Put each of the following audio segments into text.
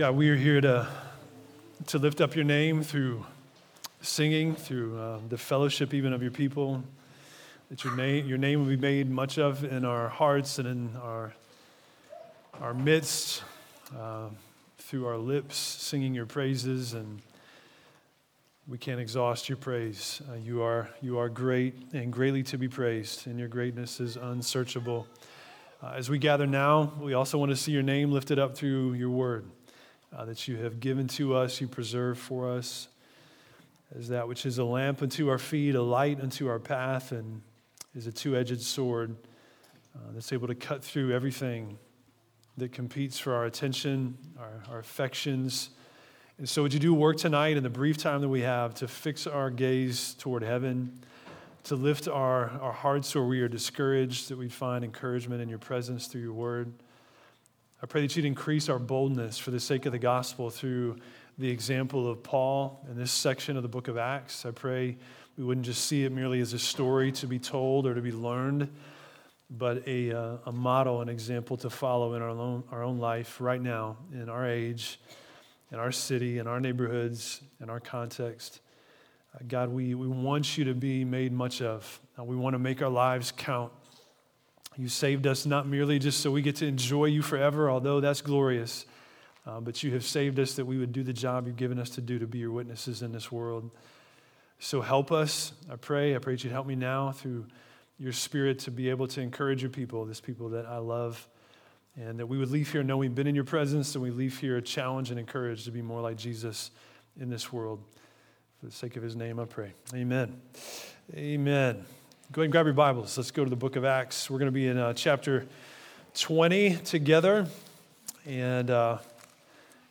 God, we are here to, to lift up your name through singing, through uh, the fellowship even of your people, that your name, your name will be made much of in our hearts and in our, our midst, uh, through our lips, singing your praises. And we can't exhaust your praise. Uh, you, are, you are great and greatly to be praised, and your greatness is unsearchable. Uh, as we gather now, we also want to see your name lifted up through your word uh, that you have given to us, you preserve for us, as that which is a lamp unto our feet, a light unto our path, and is a two edged sword uh, that's able to cut through everything that competes for our attention, our, our affections. And so, would you do work tonight in the brief time that we have to fix our gaze toward heaven, to lift our, our hearts where we are discouraged, that we find encouragement in your presence through your word? I pray that you'd increase our boldness for the sake of the gospel through the example of Paul in this section of the book of Acts. I pray we wouldn't just see it merely as a story to be told or to be learned, but a, uh, a model, an example to follow in our own, our own life right now, in our age, in our city, in our neighborhoods, in our context. Uh, God, we, we want you to be made much of. Uh, we want to make our lives count. You saved us not merely just so we get to enjoy you forever, although that's glorious, uh, but you have saved us that we would do the job you've given us to do to be your witnesses in this world. So help us, I pray. I pray that you'd help me now through your spirit to be able to encourage your people, this people that I love, and that we would leave here knowing we've been in your presence and we leave here challenged and encouraged to be more like Jesus in this world. For the sake of his name, I pray. Amen. Amen. Go ahead and grab your Bibles. Let's go to the book of Acts. We're going to be in uh, chapter 20 together. And, uh,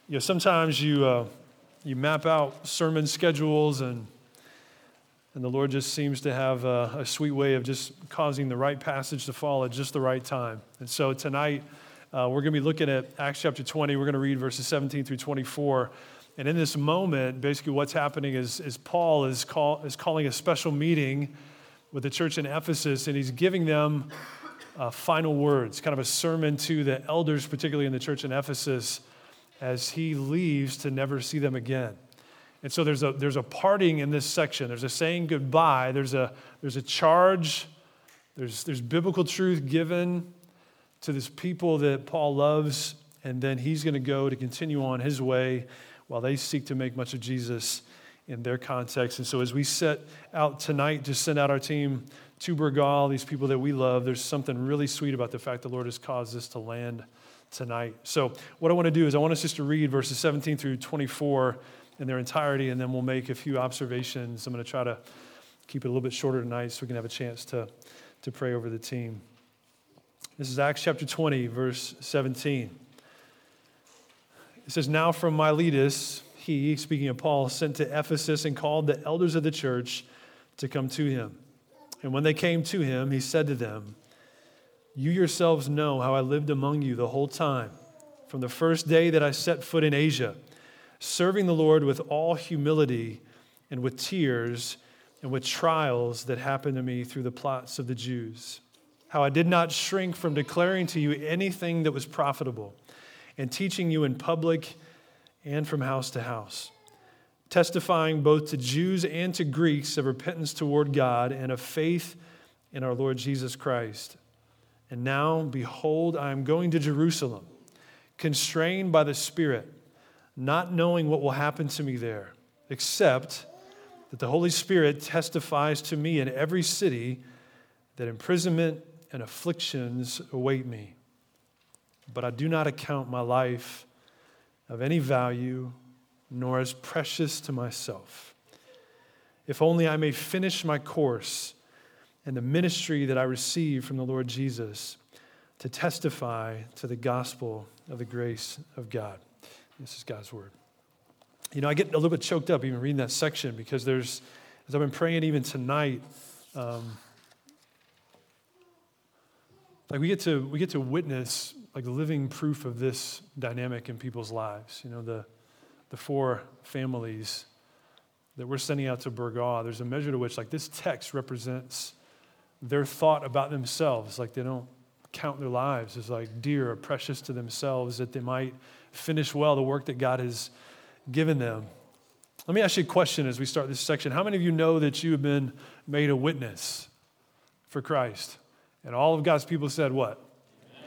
you know, sometimes you, uh, you map out sermon schedules, and, and the Lord just seems to have a, a sweet way of just causing the right passage to fall at just the right time. And so tonight, uh, we're going to be looking at Acts chapter 20. We're going to read verses 17 through 24. And in this moment, basically what's happening is, is Paul is, call, is calling a special meeting with the church in Ephesus, and he's giving them uh, final words, kind of a sermon to the elders, particularly in the church in Ephesus, as he leaves to never see them again. And so there's a, there's a parting in this section. There's a saying goodbye, there's a, there's a charge, there's, there's biblical truth given to this people that Paul loves, and then he's going to go to continue on his way while they seek to make much of Jesus in their context. And so as we set out tonight to send out our team to Burgaw, these people that we love, there's something really sweet about the fact the Lord has caused us to land tonight. So what I want to do is I want us just to read verses 17 through 24 in their entirety, and then we'll make a few observations. I'm going to try to keep it a little bit shorter tonight so we can have a chance to, to pray over the team. This is Acts chapter 20, verse 17. It says, Now from Miletus, he, speaking of Paul, sent to Ephesus and called the elders of the church to come to him. And when they came to him, he said to them, You yourselves know how I lived among you the whole time, from the first day that I set foot in Asia, serving the Lord with all humility and with tears and with trials that happened to me through the plots of the Jews. How I did not shrink from declaring to you anything that was profitable and teaching you in public and from house to house, testifying both to Jews and to Greeks of repentance toward God and of faith in our Lord Jesus Christ. And now, behold, I am going to Jerusalem, constrained by the Spirit, not knowing what will happen to me there, except that the Holy Spirit testifies to me in every city that imprisonment and afflictions await me. But I do not account my life of any value, nor as precious to myself. If only I may finish my course and the ministry that I receive from the Lord Jesus to testify to the gospel of the grace of God. This is God's word. You know, I get a little bit choked up even reading that section because there's, as I've been praying even tonight, um, like we get to we get to witness like living proof of this dynamic in people's lives. You know, the, the four families that we're sending out to Burgaw, there's a measure to which, like, this text represents their thought about themselves. Like, they don't count their lives as like dear or precious to themselves that they might finish well the work that God has given them. Let me ask you a question as we start this section. How many of you know that you have been made a witness for Christ? And all of God's people said, What?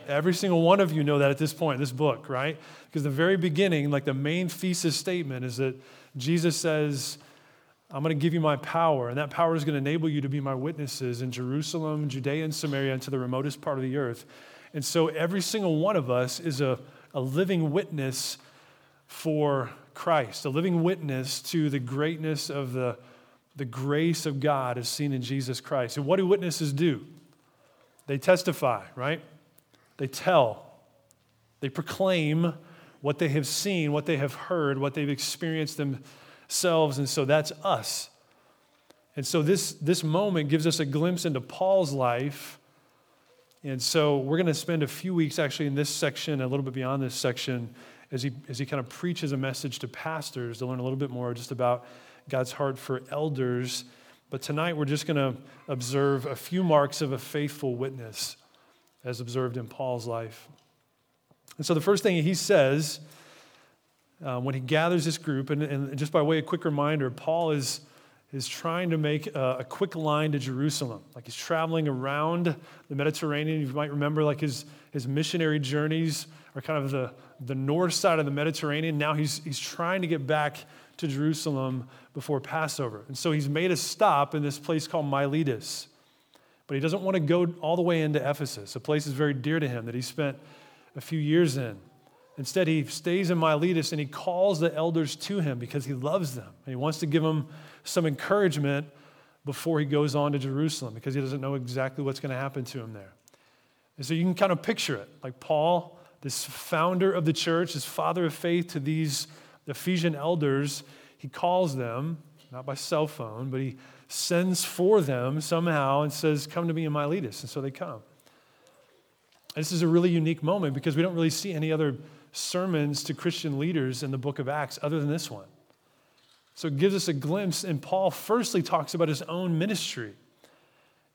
Every single one of you know that at this point, this book, right? Because the very beginning, like the main thesis statement is that Jesus says, I'm going to give you my power, and that power is going to enable you to be my witnesses in Jerusalem, Judea, and Samaria, and to the remotest part of the earth. And so every single one of us is a, a living witness for Christ, a living witness to the greatness of the, the grace of God as seen in Jesus Christ. And what do witnesses do? They testify, right? They tell, they proclaim what they have seen, what they have heard, what they've experienced themselves. And so that's us. And so this, this moment gives us a glimpse into Paul's life. And so we're going to spend a few weeks actually in this section, a little bit beyond this section, as he, as he kind of preaches a message to pastors to learn a little bit more just about God's heart for elders. But tonight we're just going to observe a few marks of a faithful witness as observed in Paul's life. And so the first thing he says uh, when he gathers this group, and, and, just by way of quick reminder, Paul is, is trying to make a, a, quick line to Jerusalem. Like he's traveling around the Mediterranean. You might remember, like his, his missionary journeys are kind of the, the north side of the Mediterranean. Now he's, he's trying to get back to Jerusalem before Passover. And so he's made a stop in this place called Miletus. But he doesn't want to go all the way into Ephesus, a place that's very dear to him that he spent a few years in. Instead, he stays in Miletus and he calls the elders to him because he loves them. And he wants to give them some encouragement before he goes on to Jerusalem because he doesn't know exactly what's going to happen to him there. And so you can kind of picture it like Paul, this founder of the church, this father of faith to these Ephesian elders, he calls them, not by cell phone, but he sends for them somehow and says, Come to me in Miletus. And so they come. This is a really unique moment because we don't really see any other sermons to Christian leaders in the book of Acts other than this one. So it gives us a glimpse, and Paul firstly talks about his own ministry.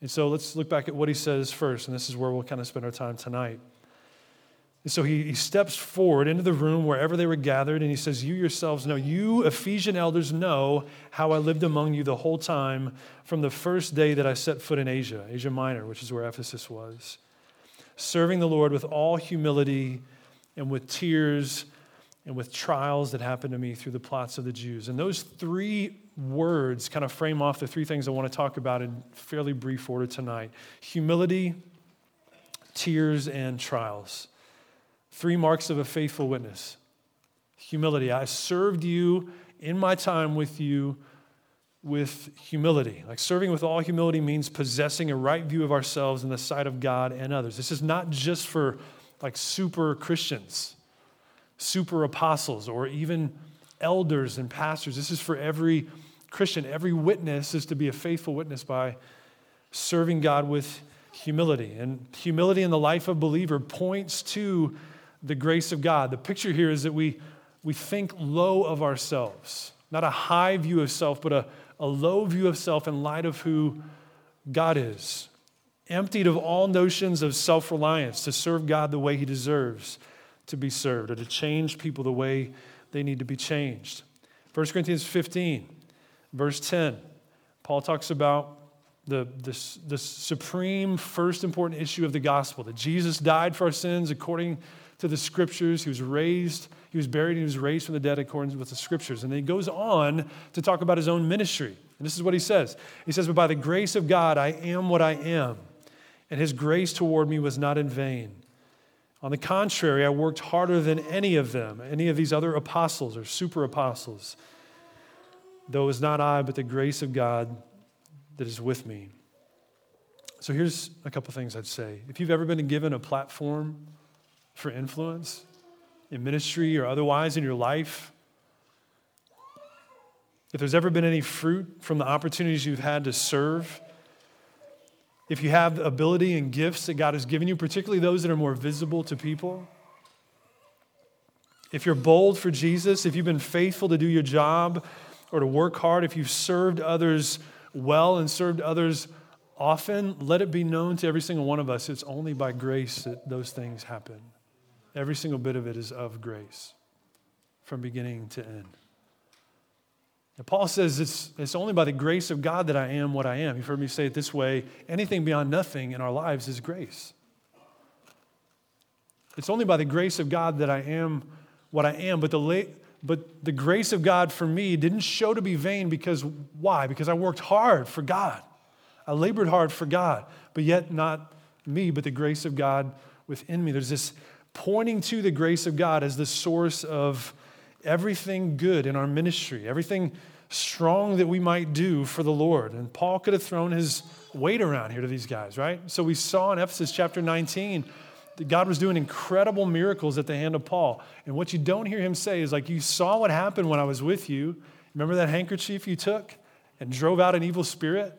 And so let's look back at what he says first, and this is where we'll kind of spend our time tonight. And so he, he steps forward into the room wherever they were gathered, and he says, You yourselves know, you Ephesian elders know how I lived among you the whole time from the first day that I set foot in Asia, Asia Minor, which is where Ephesus was, serving the Lord with all humility and with tears and with trials that happened to me through the plots of the Jews. And those three words kind of frame off the three things I want to talk about in fairly brief order tonight humility, tears, and trials. Three marks of a faithful witness humility. I served you in my time with you with humility. Like serving with all humility means possessing a right view of ourselves in the sight of God and others. This is not just for like super Christians, super apostles, or even elders and pastors. This is for every Christian. Every witness is to be a faithful witness by serving God with humility. And humility in the life of believer points to the grace of God. The picture here is that we, we think low of ourselves, not a high view of self, but a, a low view of self in light of who God is. Emptied of all notions of self reliance to serve God the way He deserves to be served or to change people the way they need to be changed. 1 Corinthians 15, verse 10, Paul talks about the, the, the supreme first important issue of the gospel that Jesus died for our sins according to the scriptures. He was raised, he was buried, and he was raised from the dead according with the scriptures. And then he goes on to talk about his own ministry. And this is what he says He says, But by the grace of God, I am what I am, and his grace toward me was not in vain. On the contrary, I worked harder than any of them, any of these other apostles or super apostles, though it was not I, but the grace of God that is with me. So here's a couple things I'd say. If you've ever been given a platform for influence in ministry or otherwise in your life, if there's ever been any fruit from the opportunities you've had to serve, if you have the ability and gifts that God has given you, particularly those that are more visible to people, if you're bold for Jesus, if you've been faithful to do your job or to work hard, if you've served others well and served others often let it be known to every single one of us it's only by grace that those things happen. Every single bit of it is of grace from beginning to end. Now, Paul says it's, it's only by the grace of God that I am what I am. You've heard me say it this way anything beyond nothing in our lives is grace. It's only by the grace of God that I am what I am. But the, but the grace of God for me didn't show to be vain because why? Because I worked hard for God. I labored hard for God, but yet not me, but the grace of God within me. There's this pointing to the grace of God as the source of everything good in our ministry, everything strong that we might do for the Lord. And Paul could have thrown his weight around here to these guys, right? So we saw in Ephesus chapter 19 that God was doing incredible miracles at the hand of Paul. And what you don't hear him say is like, You saw what happened when I was with you. Remember that handkerchief you took and drove out an evil spirit?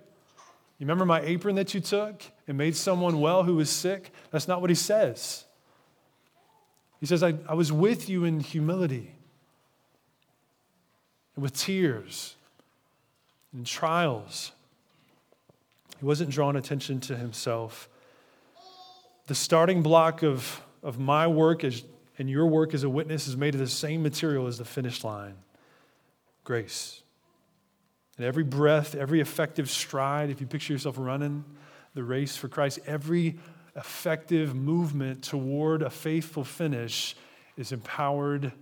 You remember my apron that you took and made someone well who was sick? That's not what he says. He says, I, I was with you in humility and with tears and trials. He wasn't drawing attention to himself the starting block of, of my work as, and your work as a witness is made of the same material as the finish line grace. And every breath, every effective stride, if you picture yourself running the race for Christ, every effective movement toward a faithful finish is empowered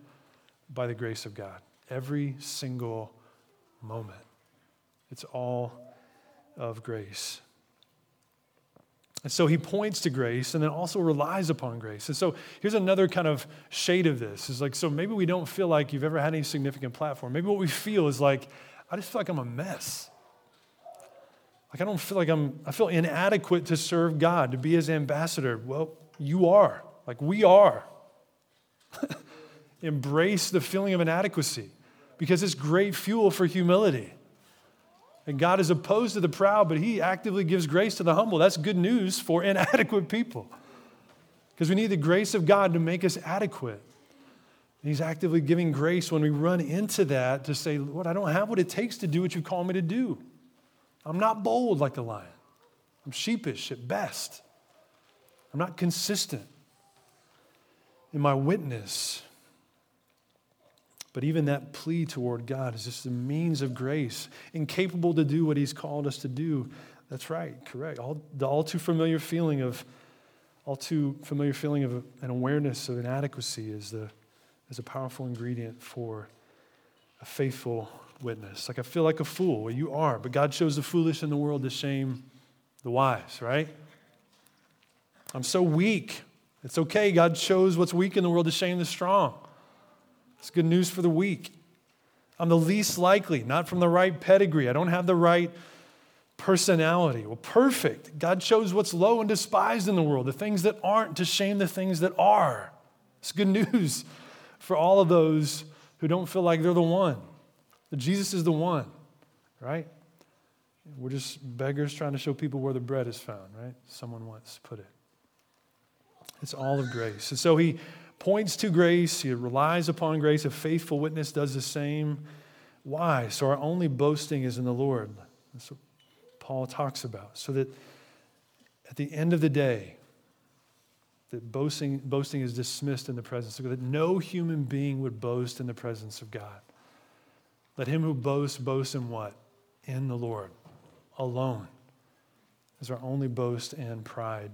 by the grace of God. Every single moment. It's all of grace. And so he points to grace and then also relies upon grace. And so here's another kind of shade of this. Is like, so maybe we don't feel like you've ever had any significant platform. Maybe what we feel is like, I just feel like I'm a mess. Like I don't feel like I'm, I feel inadequate to serve God, to be his ambassador. Well, you are. Like we are. Embrace the feeling of inadequacy because it's great fuel for humility. And God is opposed to the proud, but He actively gives grace to the humble. That's good news for inadequate people. Because we need the grace of God to make us adequate. He's actively giving grace when we run into that to say, Lord, I don't have what it takes to do what you call me to do. I'm not bold like the lion. I'm sheepish at best. I'm not consistent in my witness. But even that plea toward God is just a means of grace, incapable to do what He's called us to do. That's right, correct. All, the all too familiar feeling of, all too familiar feeling of an awareness of inadequacy is, the, is a powerful ingredient for a faithful witness. Like I feel like a fool. Well, you are, but God shows the foolish in the world to shame the wise, right? I'm so weak. It's okay. God shows what's weak in the world to shame the strong. It's good news for the weak. I'm the least likely, not from the right pedigree. I don't have the right personality. Well, perfect. God shows what's low and despised in the world, the things that aren't, to shame the things that are. It's good news for all of those who don't feel like they're the one. That Jesus is the one, right? We're just beggars trying to show people where the bread is found, right? Someone once put it. It's all of grace. And so he points to grace, he relies upon grace. A faithful witness does the same. Why? So our only boasting is in the Lord. That's what Paul talks about. So that at the end of the day, that boasting, boasting is dismissed in the presence of God, that no human being would boast in the presence of God. Let him who boasts boast in what? In the Lord alone is our only boast and pride.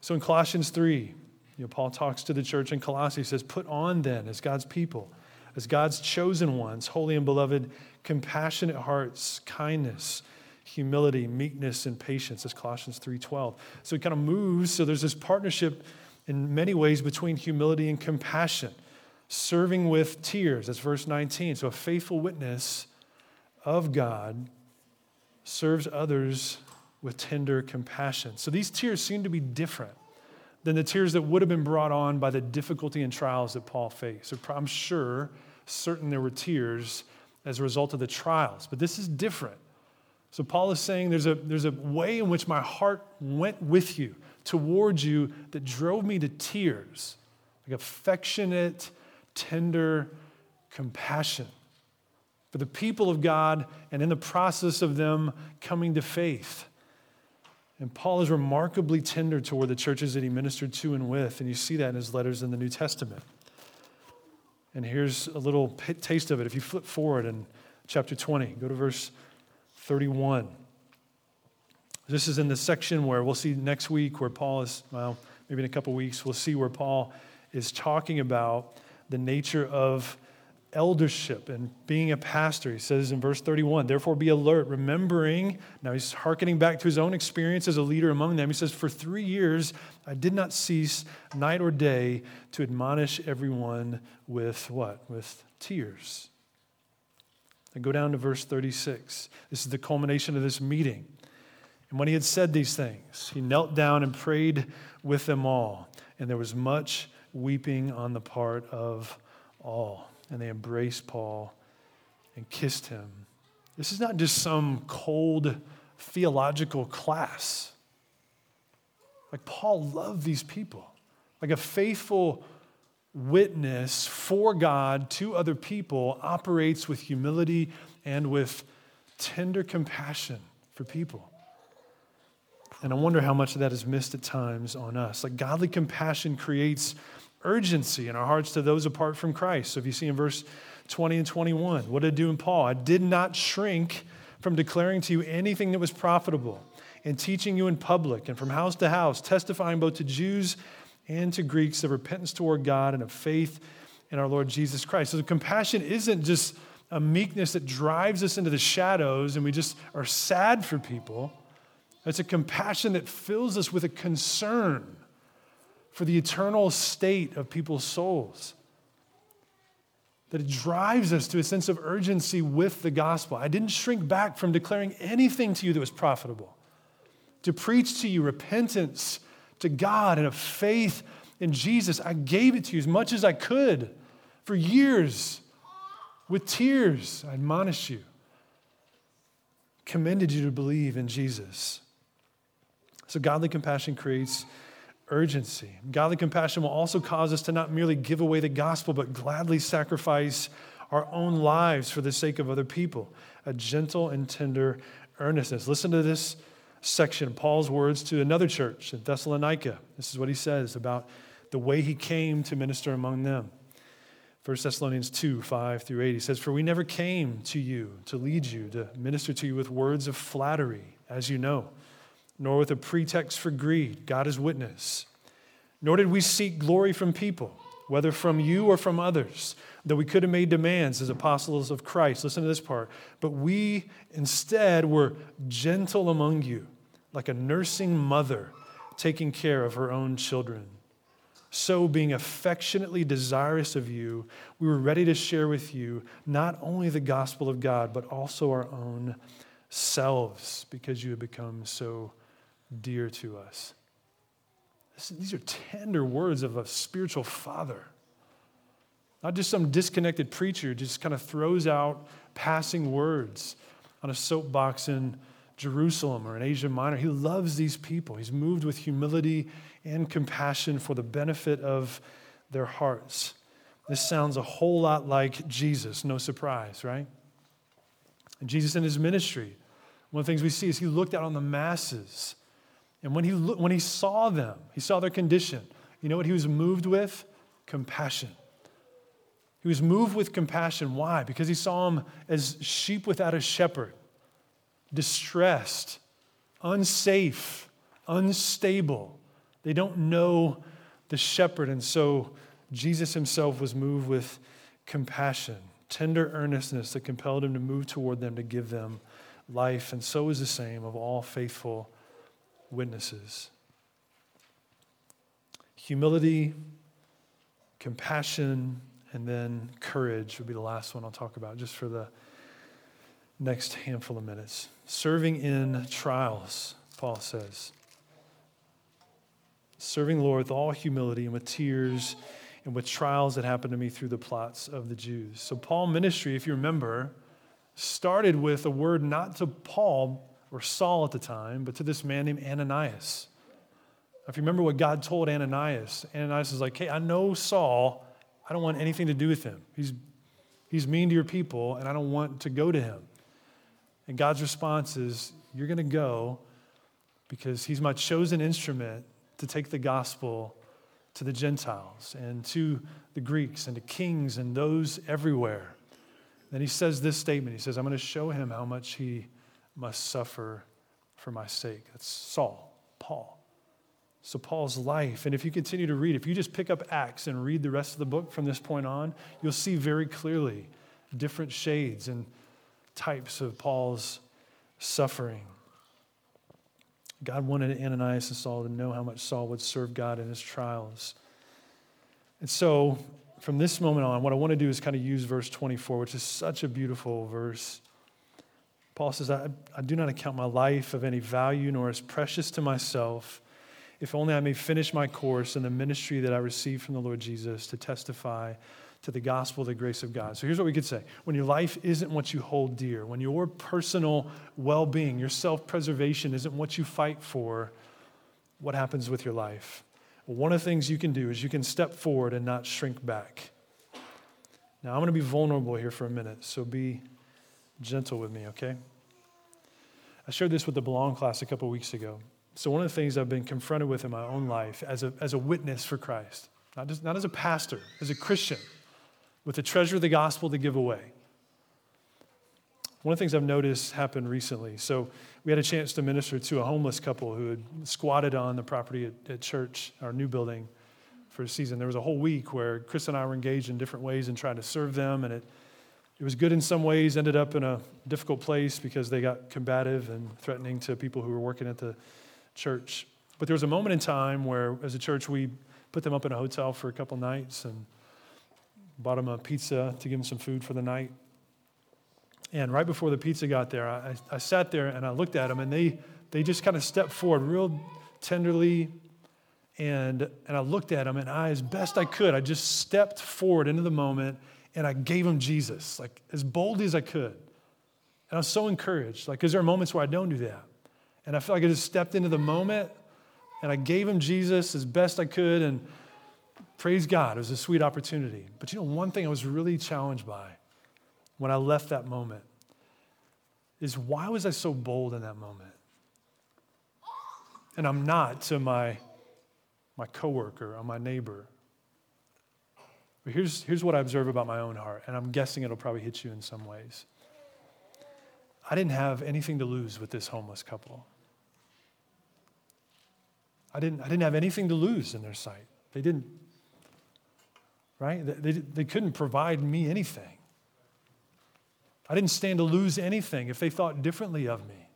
So in Colossians 3, you know, Paul talks to the church in Colossae. He says, Put on then, as God's people, as God's chosen ones, holy and beloved, compassionate hearts, kindness, humility, meekness, and patience. That's Colossians 3.12. So it kind of moves. So there's this partnership in many ways between humility and compassion. Serving with tears. That's verse 19. So a faithful witness of God serves others with tender compassion. So these tears seem to be different than the tears that would have been brought on by the difficulty and trials that Paul faced. So I'm sure, certain there were tears as a result of the trials, but this is different. So Paul is saying there's a, there's a way in which my heart went with you, towards you, that drove me to tears, like affectionate, tender compassion for the people of God and in the process of them coming to faith. And Paul is remarkably tender toward the churches that he ministered to and with, and you see that in his letters in the New Testament. And here's a little taste of it. If you flip forward in chapter 20, go to verse 31. This is in the section where we'll see next week where Paul is, well, maybe in a couple weeks, we'll see where Paul is talking about the nature of eldership and being a pastor. He says in verse 31, therefore be alert, remembering. Now he's hearkening back to his own experience as a leader among them. He says, For three years I did not cease night or day to admonish everyone with what? With tears. And go down to verse 36. This is the culmination of this meeting. And when he had said these things, he knelt down and prayed with them all. And there was much weeping on the part of all and they embraced Paul and kissed him. This is not just some cold theological class. Like, Paul loved these people. Like, a faithful witness for God to other people operates with humility and with tender compassion for people. And I wonder how much of that is missed at times on us. Like, godly compassion creates urgency in our hearts to those apart from Christ. So if you see in verse 20 and 21, what did I do in Paul? I did not shrink from declaring to you anything that was profitable and teaching you in public and from house to house, testifying both to Jews and to Greeks of repentance toward God and of faith in our Lord Jesus Christ. So the compassion isn't just a meekness that drives us into the shadows and we just are sad for people. It's a compassion that fills us with a concern for the eternal state of people's souls. That it drives us to a sense of urgency with the gospel. I didn't shrink back from declaring anything to you that was profitable. To preach to you repentance to God and a faith in Jesus. I gave it to you as much as I could for years. With tears, I admonished you, commended you to believe in Jesus. So, godly compassion creates urgency. Godly compassion will also cause us to not merely give away the gospel, but gladly sacrifice our own lives for the sake of other people. A gentle and tender earnestness. Listen to this section, Paul's words to another church in Thessalonica. This is what he says about the way he came to minister among them. 1 Thessalonians 2 5 through 8. He says, For we never came to you to lead you, to minister to you with words of flattery, as you know nor with a pretext for greed. God is witness. Nor did we seek glory from people, whether from you or from others, though we could have made demands as apostles of Christ. Listen to this part. But we instead were gentle among you, like a nursing mother taking care of her own children. So, being affectionately desirous of you, we were ready to share with you not only the gospel of God, but also our own selves, because you have become so dear to us. These are tender words of a spiritual father. Not just some disconnected preacher who just kind of throws out passing words on a soapbox in Jerusalem or in Asia Minor. He loves these people. He's moved with humility and compassion for the benefit of their hearts. This sounds a whole lot like Jesus, no surprise, right? And Jesus in his ministry, one of the things we see is he looked out on the masses and when he, when he saw them, he saw their condition, you know what he was moved with? Compassion. He was moved with compassion. Why? Because he saw them as sheep without a shepherd, distressed, unsafe, unstable. They don't know the shepherd. And so Jesus himself was moved with compassion, tender earnestness that compelled him to move toward them to give them life. And so is the same of all faithful witnesses. Humility, compassion, and then courage would be the last one I'll talk about just for the next handful of minutes. Serving in trials, Paul says. Serving the Lord with all humility and with tears and with trials that happened to me through the plots of the Jews. So, Paul ministry, if you remember, started with a word not to Paul, or Saul at the time, but to this man named Ananias. If you remember what God told Ananias, Ananias is like, hey, I know Saul. I don't want anything to do with him. He's, he's mean to your people, and I don't want to go to him. And God's response is, you're going to go because he's my chosen instrument to take the gospel to the Gentiles and to the Greeks and to kings and those everywhere. Then he says this statement He says, I'm going to show him how much he must suffer for my sake. That's Saul, Paul. So, Paul's life, and if you continue to read, if you just pick up Acts and read the rest of the book from this point on, you'll see very clearly different shades and types of Paul's suffering. God wanted Ananias and Saul to know how much Saul would serve God in his trials. And so, from this moment on, what I want to do is kind of use verse 24, which is such a beautiful verse. Paul says, I, I do not account my life of any value nor as precious to myself, if only I may finish my course in the ministry that I received from the Lord Jesus to testify to the gospel, the grace of God. So here's what we could say when your life isn't what you hold dear, when your personal well being, your self preservation isn't what you fight for, what happens with your life? One of the things you can do is you can step forward and not shrink back. Now, I'm going to be vulnerable here for a minute, so be gentle with me, okay? I shared this with the Belong class a couple weeks ago. So, one of the things I've been confronted with in my own life as a, as a witness for Christ, not, just, not as a pastor, as a Christian, with the treasure of the gospel to give away. One of the things I've noticed happened recently. So, we had a chance to minister to a homeless couple who had squatted on the property at, at church, our new building, for a season. There was a whole week where Chris and I were engaged in different ways and trying to serve them, and it, it was good in some ways, ended up in a difficult place because they got combative and threatening to people who were working at the church. But there was a moment in time where, as a church, we put them up in a hotel for a couple nights and bought them a pizza to give them some food for the night. And right before the pizza got there, I, I sat there and I looked at them, and they, they just kind of stepped forward real tenderly. And, and I looked at them, and I, as best I could, I just stepped forward into the moment and I gave him Jesus, like as boldly as I could. And I was so encouraged. Like, because there are moments where I don't do that. And I felt like I just stepped into the moment and I gave him Jesus as best I could. And praise God, it was a sweet opportunity. But you know, one thing I was really challenged by when I left that moment is why was I so bold in that moment? And I'm not to my, my coworker or my neighbor. But here's, here's what I observe about my own heart, and I'm guessing it'll probably hit you in some ways. I didn't have anything to lose with this homeless couple. I didn't, I didn't have anything to lose in their sight. They didn't, right? They, they, they couldn't provide me anything. I didn't stand to lose anything if they thought differently of me.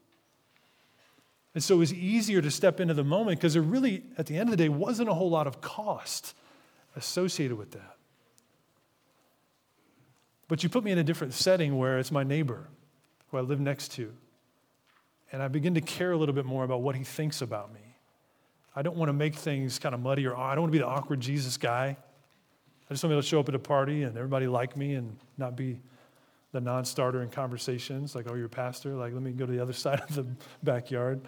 And so it was easier to step into the moment because there really, at the end of the day, wasn't a whole lot of cost associated with that. But you put me in a different setting where it's my neighbor who I live next to, and I begin to care a little bit more about what he thinks about me. I don't want to make things kind of muddy or oh, I don't want to be the awkward Jesus guy. I just want to be able to show up at a party and everybody like me and not be the non-starter in conversations, like, oh, you're a pastor, like, let me go to the other side of the backyard.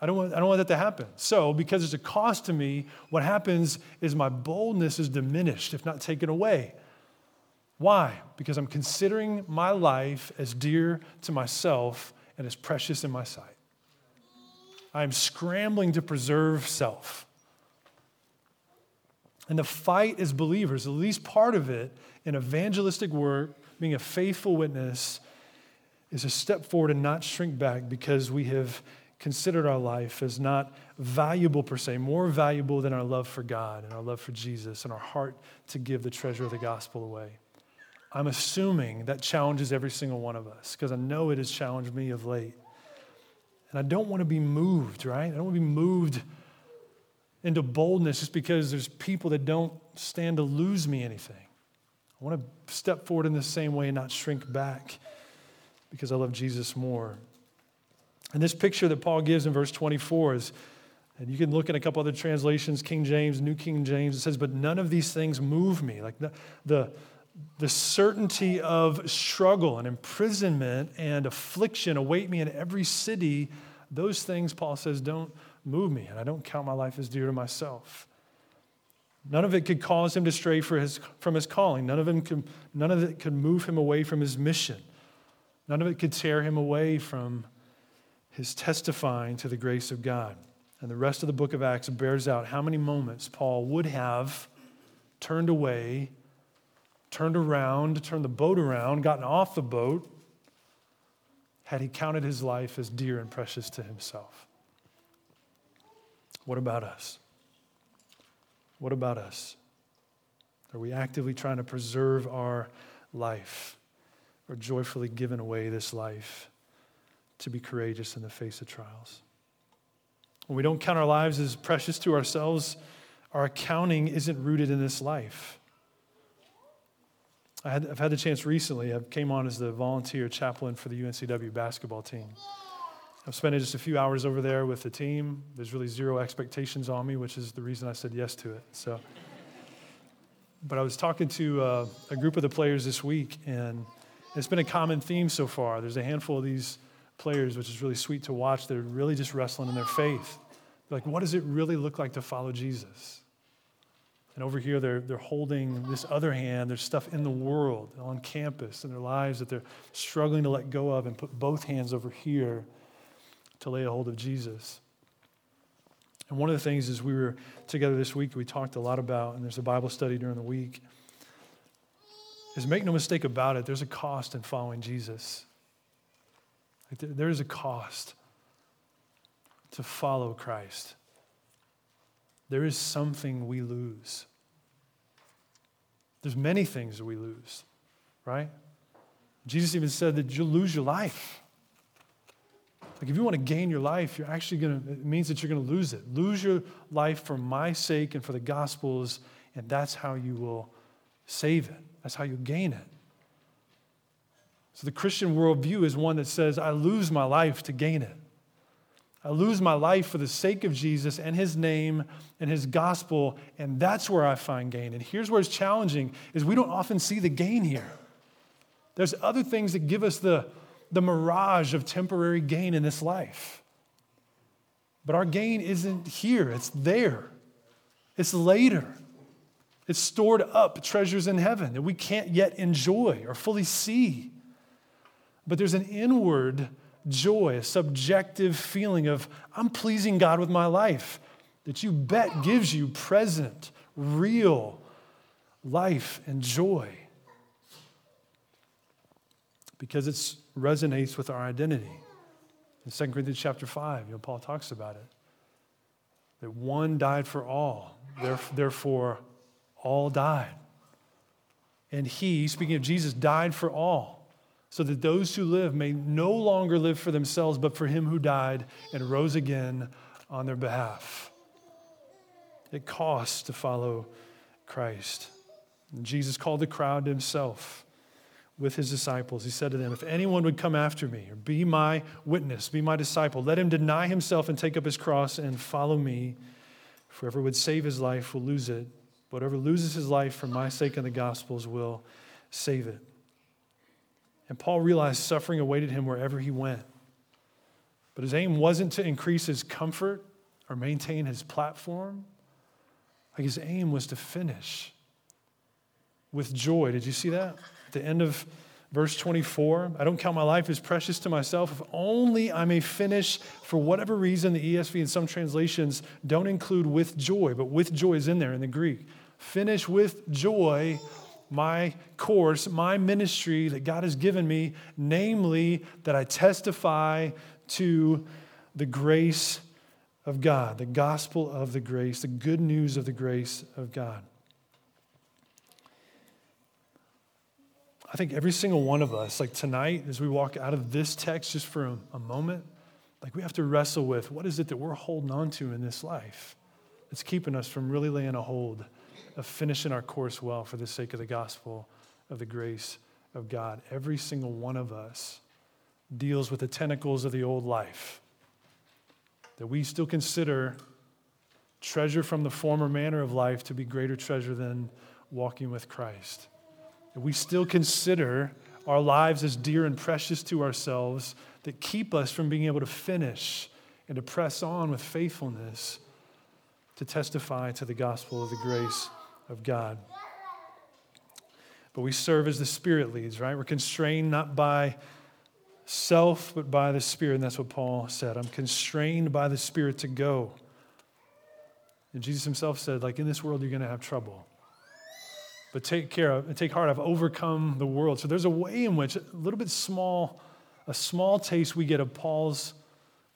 I don't, want, I don't want that to happen. So, because there's a cost to me, what happens is my boldness is diminished, if not taken away. Why? Because I'm considering my life as dear to myself and as precious in my sight. I'm scrambling to preserve self. And the fight as believers, at least part of it in evangelistic work, being a faithful witness, is a step forward and not shrink back because we have considered our life as not valuable per se, more valuable than our love for God and our love for Jesus and our heart to give the treasure of the gospel away. I'm assuming that challenges every single one of us because I know it has challenged me of late. And I don't want to be moved, right? I don't want to be moved into boldness just because there's people that don't stand to lose me anything. I want to step forward in the same way and not shrink back because I love Jesus more. And this picture that Paul gives in verse 24 is, and you can look at a couple other translations, King James, New King James, it says, but none of these things move me. Like the, the, the certainty of struggle and imprisonment and affliction await me in every city, those things, Paul says, don't move me. And I don't count my life as dear to myself. None of it could cause him to stray his, from his calling. None of, him could, none of it could move him away from his mission. None of it could tear him away from his testifying to the grace of God. And the rest of the book of Acts bears out how many moments Paul would have turned away, turned around, turned the boat around, gotten off the boat, had he counted his life as dear and precious to himself. What about us? What about us? Are we actively trying to preserve our life or joyfully giving away this life to be courageous in the face of trials? When we don't count our lives as precious to ourselves, our accounting isn't rooted in this life. I have had the chance recently, I came on as the volunteer chaplain for the UNCW basketball team. I've spent just a few hours over there with the team. There's really zero expectations on me, which is the reason I said yes to it. So, but I was talking to uh, a group of the players this week, and it's been a common theme so far. There's a handful of these players, which is really sweet to watch. They're really just wrestling in their faith. They're like, what does it really look like to follow Jesus? And over here, they're, they're holding this other hand. There's stuff in the world, on campus, in their lives that they're struggling to let go of and put both hands over here to lay a hold of Jesus. And one of the things is we were together this week, we talked a lot about, and there's a Bible study during the week, is make no mistake about it, there's a cost in following Jesus. There is a cost to follow Christ there is something we lose. There's many things that we lose, right? Jesus even said that you'll lose your life. Like if you want to gain your life, you're actually going to, it means that you're going to lose it. Lose your life for my sake and for the gospel's, and that's how you will save it. That's how you gain it. So the Christian worldview is one that says, I lose my life to gain it. I lose my life for the sake of Jesus and his name and his gospel, and that's where I find gain. And here's where it's challenging is we don't often see the gain here. There's other things that give us the, the mirage of temporary gain in this life. But our gain isn't here, it's there. It's later. It's stored up treasures in heaven that we can't yet enjoy or fully see. But there's an inward joy, a subjective feeling of, I'm pleasing God with my life, that you bet gives you present, real life and joy. Because it resonates with our identity. In 2 Corinthians chapter 5, you know, Paul talks about it. That one died for all, therefore, all died. And he, speaking of Jesus, died for all so that those who live may no longer live for themselves, but for him who died and rose again on their behalf. It costs to follow Christ. And Jesus called the crowd to himself with his disciples. He said to them, If anyone would come after me or be my witness, be my disciple, let him deny himself and take up his cross and follow me. For whoever would save his life will lose it. Whatever loses his life for my sake and the gospel's will save it. And Paul realized suffering awaited him wherever he went. But his aim wasn't to increase his comfort or maintain his platform. Like his aim was to finish with joy. Did you see that? At the end of verse 24, I don't count my life as precious to myself if only I may finish for whatever reason the ESV and some translations don't include with joy, but with joy is in there in the Greek. Finish with joy my course, my ministry that God has given me, namely that I testify to the grace of God, the gospel of the grace, the good news of the grace of God. I think every single one of us, like tonight, as we walk out of this text just for a, a moment, like we have to wrestle with what is it that we're holding on to in this life that's keeping us from really laying a hold of finishing our course well for the sake of the gospel of the grace of God. Every single one of us deals with the tentacles of the old life that we still consider treasure from the former manner of life to be greater treasure than walking with Christ. That we still consider our lives as dear and precious to ourselves that keep us from being able to finish and to press on with faithfulness to testify to the gospel of the grace of God. But we serve as the Spirit leads, right? We're constrained not by self, but by the Spirit. And that's what Paul said. I'm constrained by the Spirit to go. And Jesus himself said, like, in this world, you're going to have trouble. But take care of, take heart, I've overcome the world. So there's a way in which, a little bit small, a small taste we get of Paul's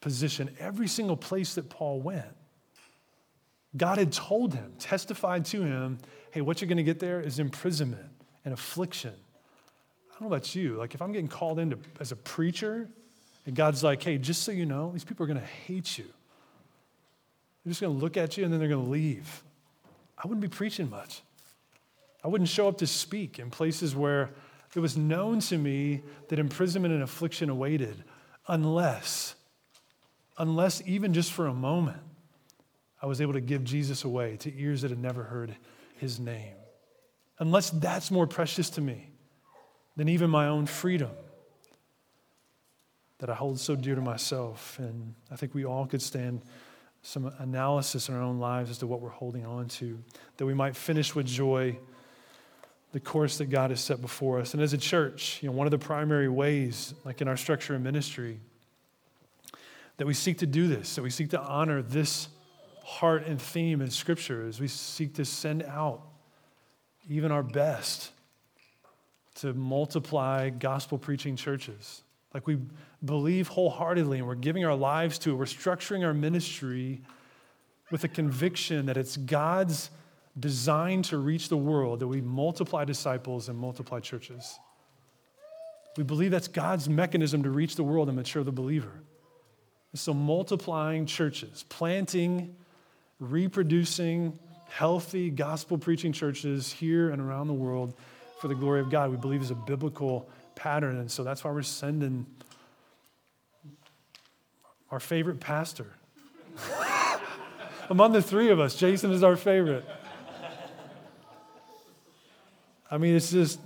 position every single place that Paul went. God had told him, testified to him, hey, what you're going to get there is imprisonment and affliction. I don't know about you. Like, if I'm getting called in as a preacher, and God's like, hey, just so you know, these people are going to hate you. They're just going to look at you and then they're going to leave. I wouldn't be preaching much. I wouldn't show up to speak in places where it was known to me that imprisonment and affliction awaited, unless, unless even just for a moment, I was able to give Jesus away to ears that had never heard his name. Unless that's more precious to me than even my own freedom that I hold so dear to myself. And I think we all could stand some analysis in our own lives as to what we're holding on to, that we might finish with joy the course that God has set before us. And as a church, you know, one of the primary ways, like in our structure and ministry, that we seek to do this, that we seek to honor this heart and theme in Scripture as we seek to send out even our best to multiply gospel preaching churches. Like we believe wholeheartedly and we're giving our lives to it. We're structuring our ministry with a conviction that it's God's design to reach the world that we multiply disciples and multiply churches. We believe that's God's mechanism to reach the world and mature the believer. so, multiplying churches, planting reproducing healthy gospel preaching churches here and around the world for the glory of God. We believe is a biblical pattern. And so that's why we're sending our favorite pastor. Among the three of us, Jason is our favorite. I mean, it's just,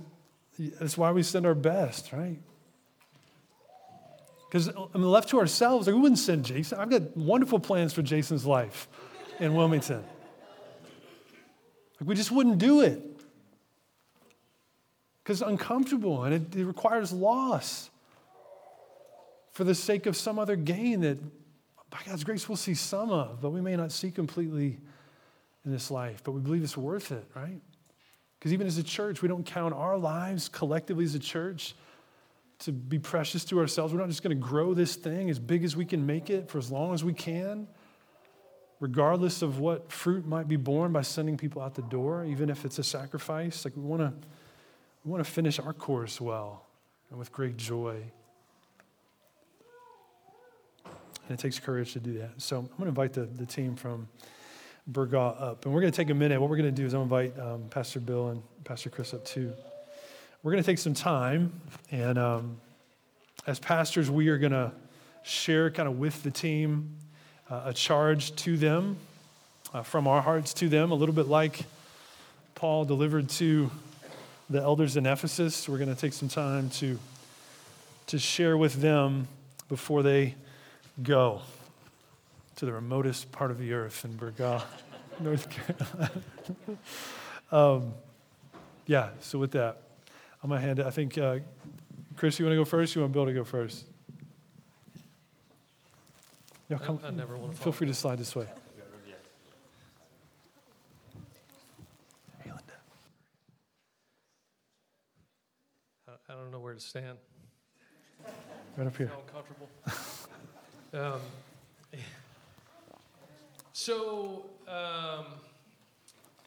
that's why we send our best, right? Because I mean, left to ourselves, like, we wouldn't send Jason. I've got wonderful plans for Jason's life in Wilmington. Like we just wouldn't do it because it's uncomfortable and it, it requires loss for the sake of some other gain that, by God's grace, we'll see some of, but we may not see completely in this life. But we believe it's worth it, right? Because even as a church, we don't count our lives collectively as a church to be precious to ourselves. We're not just going to grow this thing as big as we can make it for as long as we can regardless of what fruit might be born by sending people out the door, even if it's a sacrifice. Like we want to we want to finish our course well and with great joy. And it takes courage to do that. So I'm going to invite the, the team from Burgaw up. And we're going to take a minute. What we're going to do is I'm going to invite um, Pastor Bill and Pastor Chris up too. We're going to take some time. And um, as pastors, we are going to share kind of with the team uh, a charge to them, uh, from our hearts to them, a little bit like Paul delivered to the elders in Ephesus. We're going to take some time to, to share with them before they go to the remotest part of the earth in Burgaw, North Carolina. um, yeah, so with that, I'm going to hand it. I think, uh, Chris, you want to go first? You want Bill to go first? Yeah, come. I, I never want to. Feel free to slide this way. I don't know where to stand. Right up here. uncomfortable. um, so um,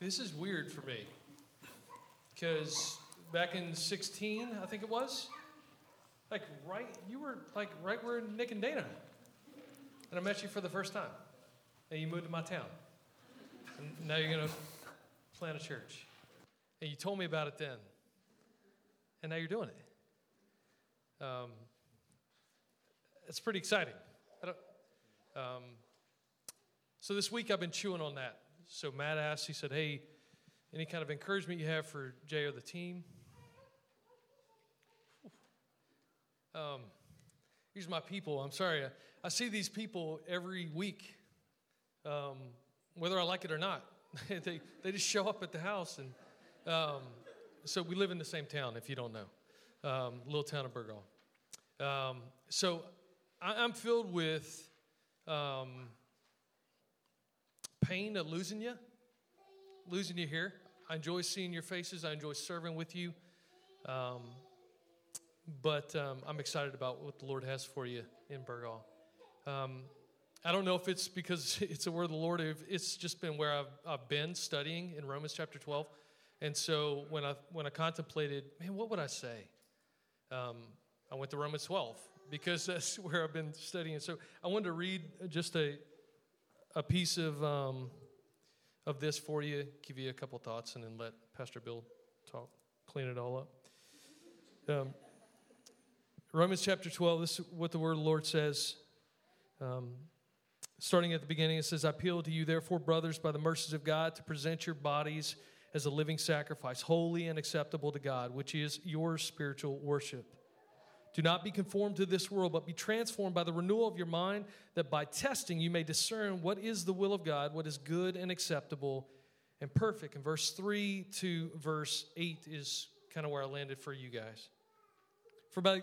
this is weird for me because back in 16, I think it was, like right, you were like right where Nick and Dana and I met you for the first time, and you moved to my town. And now you're going to plant a church. And you told me about it then, and now you're doing it. Um, it's pretty exciting. Um, so this week I've been chewing on that. So Matt asked, he said, Hey, any kind of encouragement you have for Jay or the team? Um, these are my people. I'm sorry. I, I see these people every week, um, whether I like it or not. they, they just show up at the house. And um, so we live in the same town, if you don't know, um, little town of Burgaw. Um, so I, am filled with um, pain of losing you, losing you here. I enjoy seeing your faces. I enjoy serving with you. Um, but um, I'm excited about what the Lord has for you in Burgaw. Um, I don't know if it's because it's a word of the Lord. It's just been where I've, I've been studying in Romans chapter 12. And so when I, when I contemplated, man, what would I say? Um, I went to Romans 12 because that's where I've been studying. So I wanted to read just a, a piece of, um, of this for you, give you a couple thoughts, and then let Pastor Bill talk, clean it all up. Romans chapter 12, this is what the word of the Lord says. Um, starting at the beginning, it says, I appeal to you, therefore, brothers, by the mercies of God, to present your bodies as a living sacrifice, holy and acceptable to God, which is your spiritual worship. Do not be conformed to this world, but be transformed by the renewal of your mind, that by testing you may discern what is the will of God, what is good and acceptable and perfect. And verse 3 to verse 8 is kind of where I landed for you guys. For by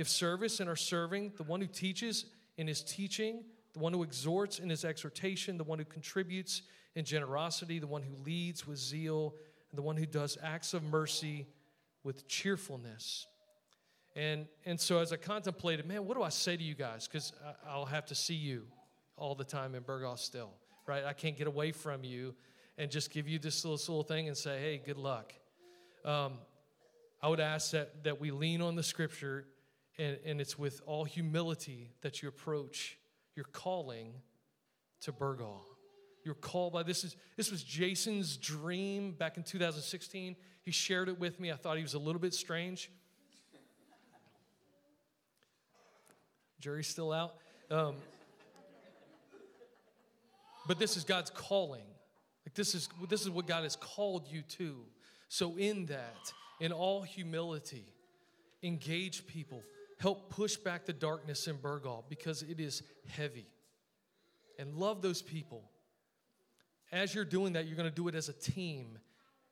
if service and are serving, the one who teaches in his teaching, the one who exhorts in his exhortation, the one who contributes in generosity, the one who leads with zeal, and the one who does acts of mercy with cheerfulness. And, and so as I contemplated, man, what do I say to you guys? Because I'll have to see you all the time in Burgaw still, right? I can't get away from you and just give you this little, this little thing and say, hey, good luck. Um, I would ask that, that we lean on the scripture and, and it's with all humility that you approach your calling to Burgaw. You're called by this is this was Jason's dream back in 2016. He shared it with me. I thought he was a little bit strange. Jury's still out. Um, but this is God's calling. Like this is this is what God has called you to. So in that, in all humility, engage people. Help push back the darkness in Burgaw because it is heavy. And love those people. As you're doing that, you're going to do it as a team.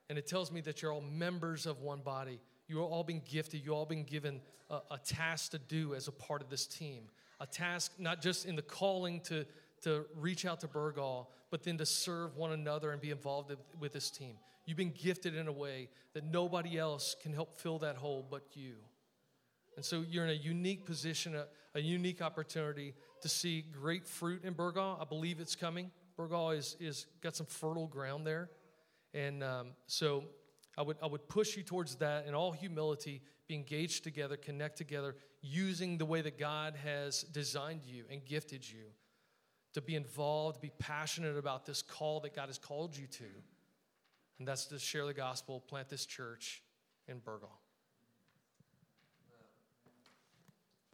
And it tells me that you're all members of one body. You're all being gifted. You've all been given a, a, task to do as a part of this team. A task not just in the calling to, to reach out to Burgaw, but then to serve one another and be involved with this team. You've been gifted in a way that nobody else can help fill that hole but you. And so you're in a unique position, a, a unique opportunity to see great fruit in Burgaw. I believe it's coming. Burgaw is, is got some fertile ground there. And um, so I would, I would push you towards that in all humility, be engaged together, connect together, using the way that God has designed you and gifted you to be involved, be passionate about this call that God has called you to. And that's to share the gospel, plant this church in Burgaw.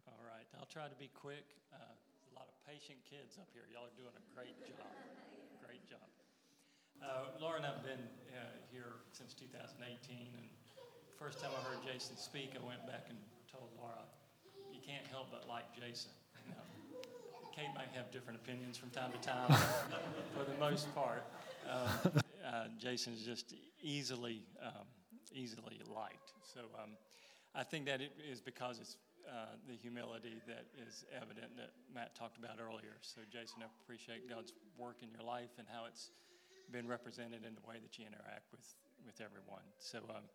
All right, I'll try to be quick. Uh, a lot of patient kids up here. Y'all are doing a great job. Great job. Uh, Laura and I've been uh, here since 2018, and first time I heard Jason speak, I went back and told Laura, "You can't help but like Jason." You know, Kate might have different opinions from time to time, for the most part, uh, uh, Jason is just easily um, easily liked. So um, I think that it is because it's uh, the humility that is evident that Matt talked about earlier. So, Jason, I appreciate God's work in your life and how it's been represented in the way that you interact with, with everyone. So, um,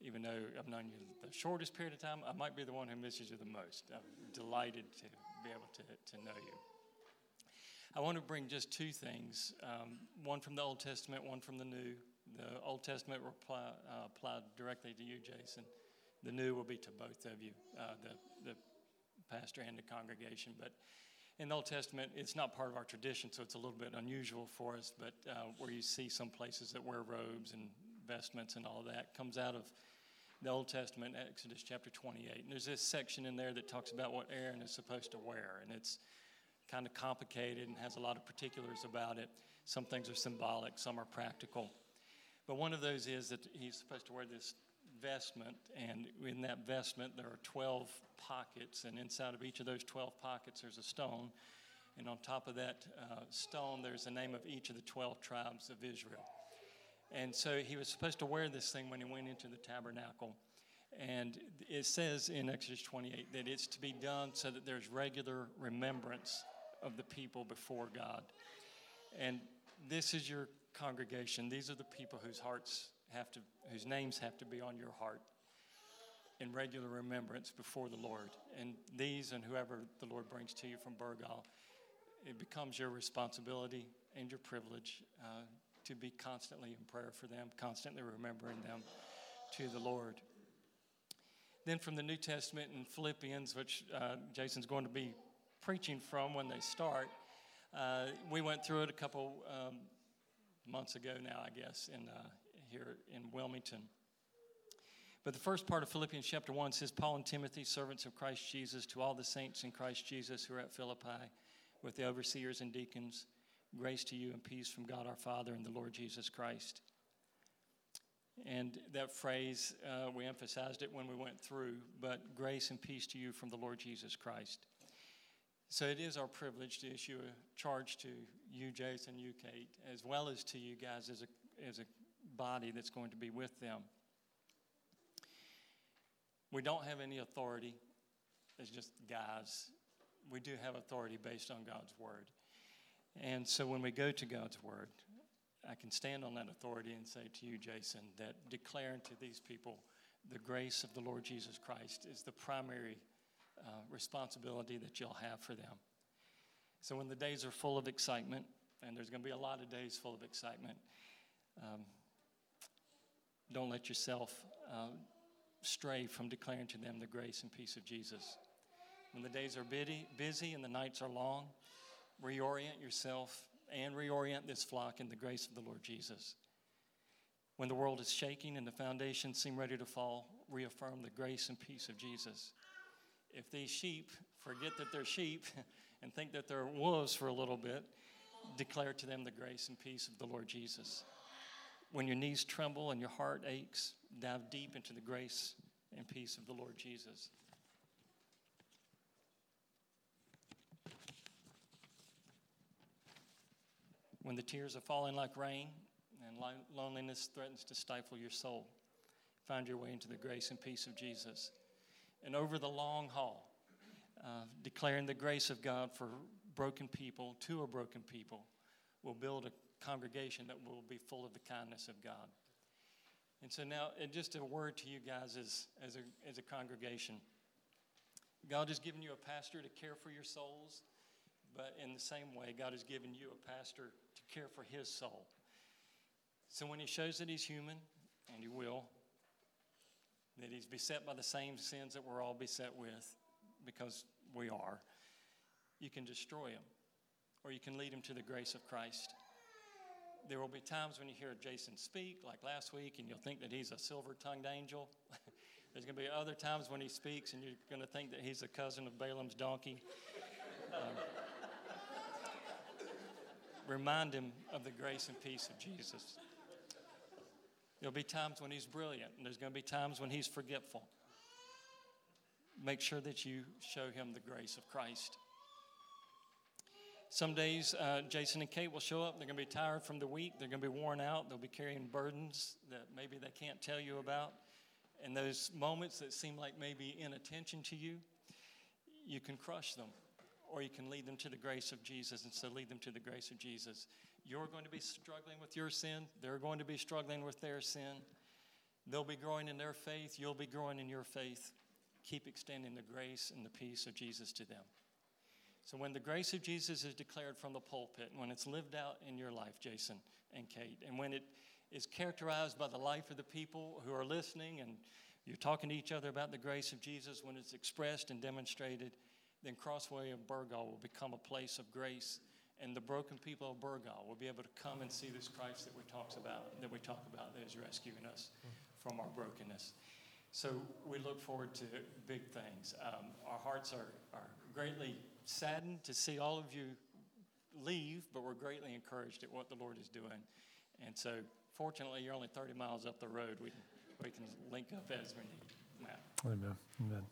even though I've known you the shortest period of time, I might be the one who misses you the most. I'm delighted to be able to, to know you. I want to bring just two things um, one from the Old Testament, one from the New. The Old Testament uh, applied directly to you, Jason. The New will be to both of you, uh, the, the pastor and the congregation. But in the Old Testament, it's not part of our tradition, so it's a little bit unusual for us. But uh, where you see some places that wear robes and vestments and all that comes out of the Old Testament, Exodus chapter 28. And there's this section in there that talks about what Aaron is supposed to wear. And it's kind of complicated and has a lot of particulars about it. Some things are symbolic, some are practical. But one of those is that he's supposed to wear this vestment, and in that vestment, there are 12 pockets, and inside of each of those 12 pockets, there's a stone. And on top of that uh, stone, there's the name of each of the 12 tribes of Israel. And so he was supposed to wear this thing when he went into the tabernacle. And it says in Exodus 28 that it's to be done so that there's regular remembrance of the people before God. And this is your congregation. These are the people whose hearts have to, whose names have to be on your heart in regular remembrance before the Lord. And these and whoever the Lord brings to you from Burgaw, it becomes your responsibility and your privilege uh, to be constantly in prayer for them, constantly remembering them to the Lord. Then from the New Testament in Philippians, which uh, Jason's going to be preaching from when they start, uh, we went through it a couple um, months ago now, I guess, in, uh, here in Wilmington. But the first part of Philippians chapter 1 says, Paul and Timothy, servants of Christ Jesus, to all the saints in Christ Jesus who are at Philippi, with the overseers and deacons, grace to you and peace from God our Father and the Lord Jesus Christ. And that phrase, uh, we emphasized it when we went through, but grace and peace to you from the Lord Jesus Christ. So it is our privilege to issue a charge to you, Jason, you, Kate, as well as to you guys as a, as a body that's going to be with them. We don't have any authority as just guys. We do have authority based on God's word. And so when we go to God's word, I can stand on that authority and say to you, Jason, that declaring to these people the grace of the Lord Jesus Christ is the primary uh, responsibility that you'll have for them. So when the days are full of excitement, and there's going to be a lot of days full of excitement, um, don't let yourself uh, stray from declaring to them the grace and peace of Jesus. When the days are busy, busy and the nights are long, reorient yourself and reorient this flock in the grace of the Lord Jesus. When the world is shaking and the foundations seem ready to fall, reaffirm the grace and peace of Jesus. If these sheep forget that they're sheep and think that they're wolves for a little bit, declare to them the grace and peace of the Lord Jesus. When your knees tremble and your heart aches, dive deep into the grace and peace of the Lord Jesus. When the tears are falling like rain and loneliness threatens to stifle your soul, find your way into the grace and peace of Jesus. And over the long haul, uh, declaring the grace of God for broken people to a broken people will build a congregation that will be full of the kindness of God. And so now, and just a word to you guys as, as, a, as a congregation. God has given you a pastor to care for your souls, but in the same way, God has given you a pastor to care for his soul. So when he shows that he's human, and he will, that he's beset by the same sins that we're all beset with, because we are, you can destroy him, or you can lead him to the grace of Christ. There will be times when you hear Jason speak, like last week, and you'll think that he's a silver tongued angel. There's going to be other times when he speaks, and you're going to think that he's a cousin of Balaam's donkey. Um, remind him of the grace and peace of Jesus. There'll be times when he's brilliant, and there's going to be times when he's forgetful. Make sure that you show him the grace of Christ. Some days, uh, Jason and Kate will show up. They're going to be tired from the week. They're going to be worn out. They'll be carrying burdens that maybe they can't tell you about. And those moments that seem like maybe inattention to you, you can crush them or you can lead them to the grace of Jesus. And so lead them to the grace of Jesus. You're going to be struggling with your sin, they're going to be struggling with their sin. They'll be growing in their faith, you'll be growing in your faith. Keep extending the grace and the peace of Jesus to them. So, when the grace of Jesus is declared from the pulpit, and when it's lived out in your life, Jason and Kate, and when it is characterized by the life of the people who are listening and you're talking to each other about the grace of Jesus, when it's expressed and demonstrated, then Crossway of Burgaw will become a place of grace, and the broken people of Burgaw will be able to come and see this Christ that we talks about, that we talk about, that is rescuing us from our brokenness. So we look forward to big things. Um, our hearts are, are greatly saddened to see all of you leave, but we're greatly encouraged at what the Lord is doing. And so, fortunately, you're only 30 miles up the road. We, we can link up as we need. Matt. Amen. Amen.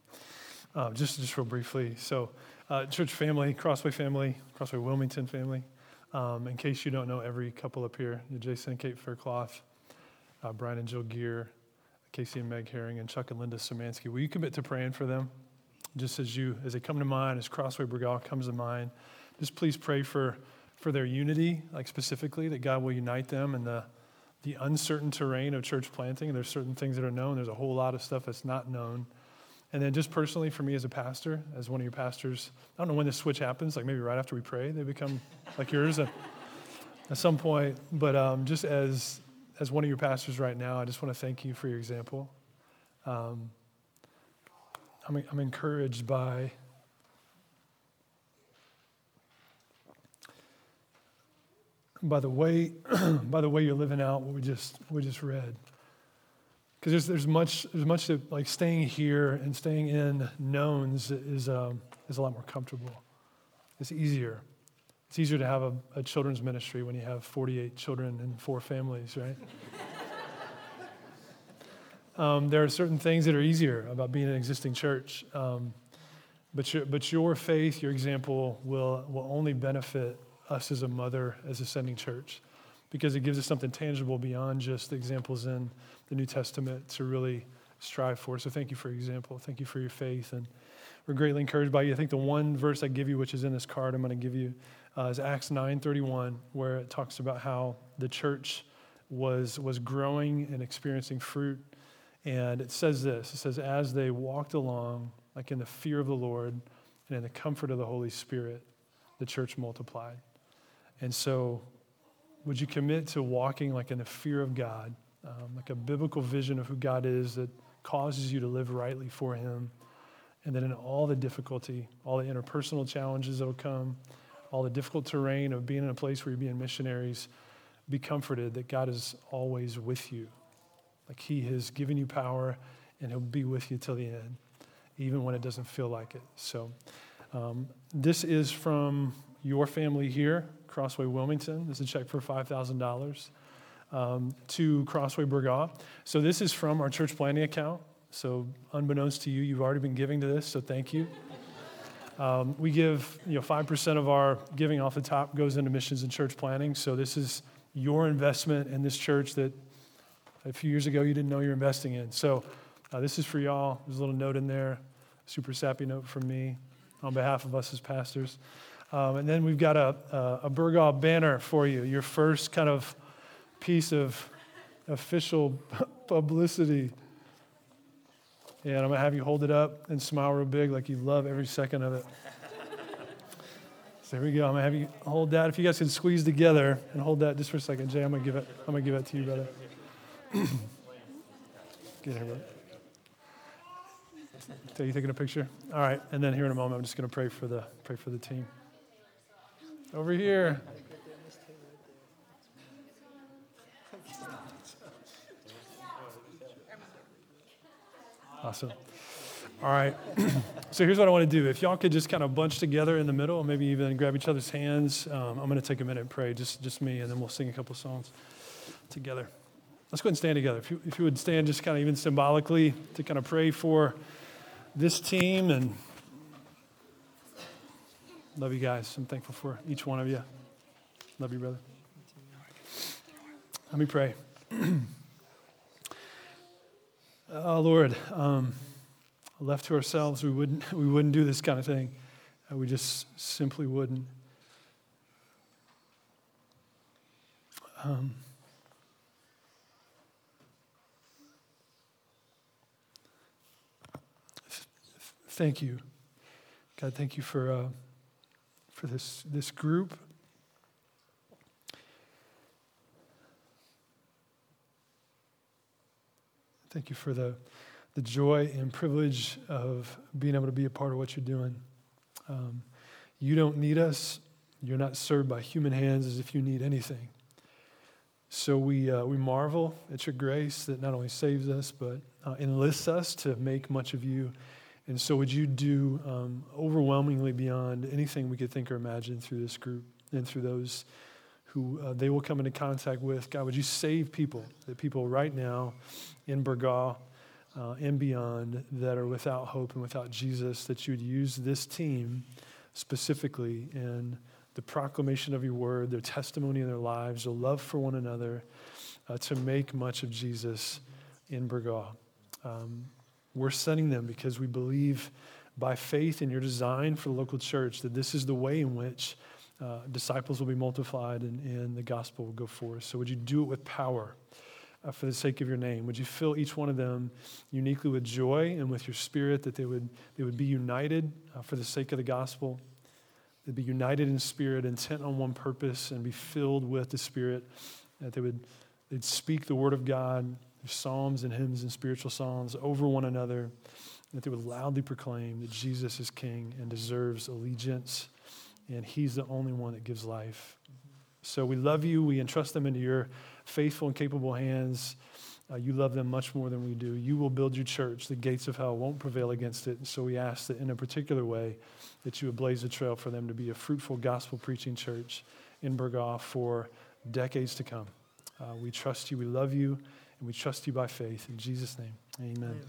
Uh, just, just real briefly. So, uh, church family, Crossway family, Crossway Wilmington family. Um, in case you don't know, every couple up here, Jason and Kate Faircloth, uh, Brian and Jill Gear, Casey and Meg Herring, and Chuck and Linda Szymanski. Will you commit to praying for them? Just as you, as they come to mind, as Crossway Burgaw comes to mind, just please pray for, for their unity, like specifically, that God will unite them in the, the uncertain terrain of church planting. There's certain things that are known, there's a whole lot of stuff that's not known. And then, just personally, for me as a pastor, as one of your pastors, I don't know when this switch happens, like maybe right after we pray, they become like yours at, at some point. But um, just as, as one of your pastors right now, I just want to thank you for your example. Um, I'm, I'm encouraged by by the way by the way you're living out what we just what we just read. Because there's, there's much there's much that like staying here and staying in knowns is um, is a lot more comfortable. It's easier. It's easier to have a, a children's ministry when you have 48 children and four families right um, there are certain things that are easier about being an existing church um, but, your, but your faith your example will, will only benefit us as a mother, as a sending church, because it gives us something tangible beyond just the examples in the New Testament to really strive for. So thank you for your example. Thank you for your faith. And we're greatly encouraged by you. I think the one verse I give you, which is in this card, I'm going to give you, uh, is Acts 9:31, where it talks about how the church was, was growing and experiencing fruit. And it says this it says, as they walked along, like in the fear of the Lord and in the comfort of the Holy Spirit, the church multiplied. And so, would you commit to walking like in the fear of God, um, like a biblical vision of who God is that causes you to live rightly for Him? And then in all the difficulty, all the interpersonal challenges that will come, all the difficult terrain of being in a place where you're being missionaries, be comforted that God is always with you. Like He has given you power and He'll be with you till the end, even when it doesn't feel like it. So, um, this is from your family here Crossway Wilmington. This is a check for $5,000 um, to Crossway Burgaw. So this is from our church planning account. So unbeknownst to you, you've already been giving to this, so thank you. Um, we give, you know, 5% of our giving off the top goes into missions and church planning. So this is your investment in this church that a few years ago you didn't know you're investing in. So uh, this is for y'all. There's a little note in there, super sappy note from me on behalf of us as pastors. Um, and then we've got a, a, a Burgaw banner for you, your first kind of piece of official publicity. And I'm going to have you hold it up and smile real big like you love every second of it. so here we go. I'm going to have you hold that. If you guys can squeeze together and hold that just for a second. Jay, I'm going to give it, I'm going to give it to you, brother. Get here. So you taking a picture? All right. And then here in a moment, I'm just going to pray for the, pray for the team. Over here. Awesome. All right. so here's what I want to do. If y'all could just kind of bunch together in the middle, maybe even grab each other's hands. Um, I'm going to take a minute and pray, just, just me, and then we'll sing a couple songs together. Let's go ahead and stand together. If you, if you would stand just kind of even symbolically to kind of pray for this team and Love you guys. I'm thankful for each one of you. Love you, brother. Let me pray. oh, Lord, um, left to ourselves, we wouldn't, we wouldn't do this kind of thing. Uh, we just simply wouldn't. Um, thank you. God, thank you for. Uh, for this, this group. Thank you for the, the joy and privilege of being able to be a part of what you're doing. Um, you don't need us. You're not served by human hands as if you need anything. So we, uh, we marvel at your grace that not only saves us, but uh, enlists us to make much of you. And so, would you do um, overwhelmingly beyond anything we could think or imagine through this group and through those who uh, they will come into contact with? God, would you save people, the people right now in Burgaw uh, and beyond that are without hope and without Jesus, that you would use this team specifically in the proclamation of your word, their testimony in their lives, their love for one another, uh, to make much of Jesus in Burgaw. Um, we're sending them because we believe by faith in your design for the local church that this is the way in which uh, disciples will be multiplied and, and, the gospel will go forth. So, would you do it with power uh, for the sake of your name? Would you fill each one of them uniquely with joy and with your spirit that they would, they would be united uh, for the sake of the gospel? They'd be united in spirit, intent on one purpose, and be filled with the Spirit. That they would they'd speak the word of God, psalms and hymns and spiritual songs over one another. That they would loudly proclaim that Jesus is King and deserves allegiance, and He's the only one that gives life. So we love you. We entrust them into your faithful and capable hands. Uh, you love them much more than we do. You will build your church. The gates of hell won't prevail against it. And So we ask that in a particular way, that you would blaze a trail for them to be a fruitful gospel preaching church in Burgaw for decades to come. Uh, we trust you. We love you. And we trust you by faith. In Jesus' name, amen. amen.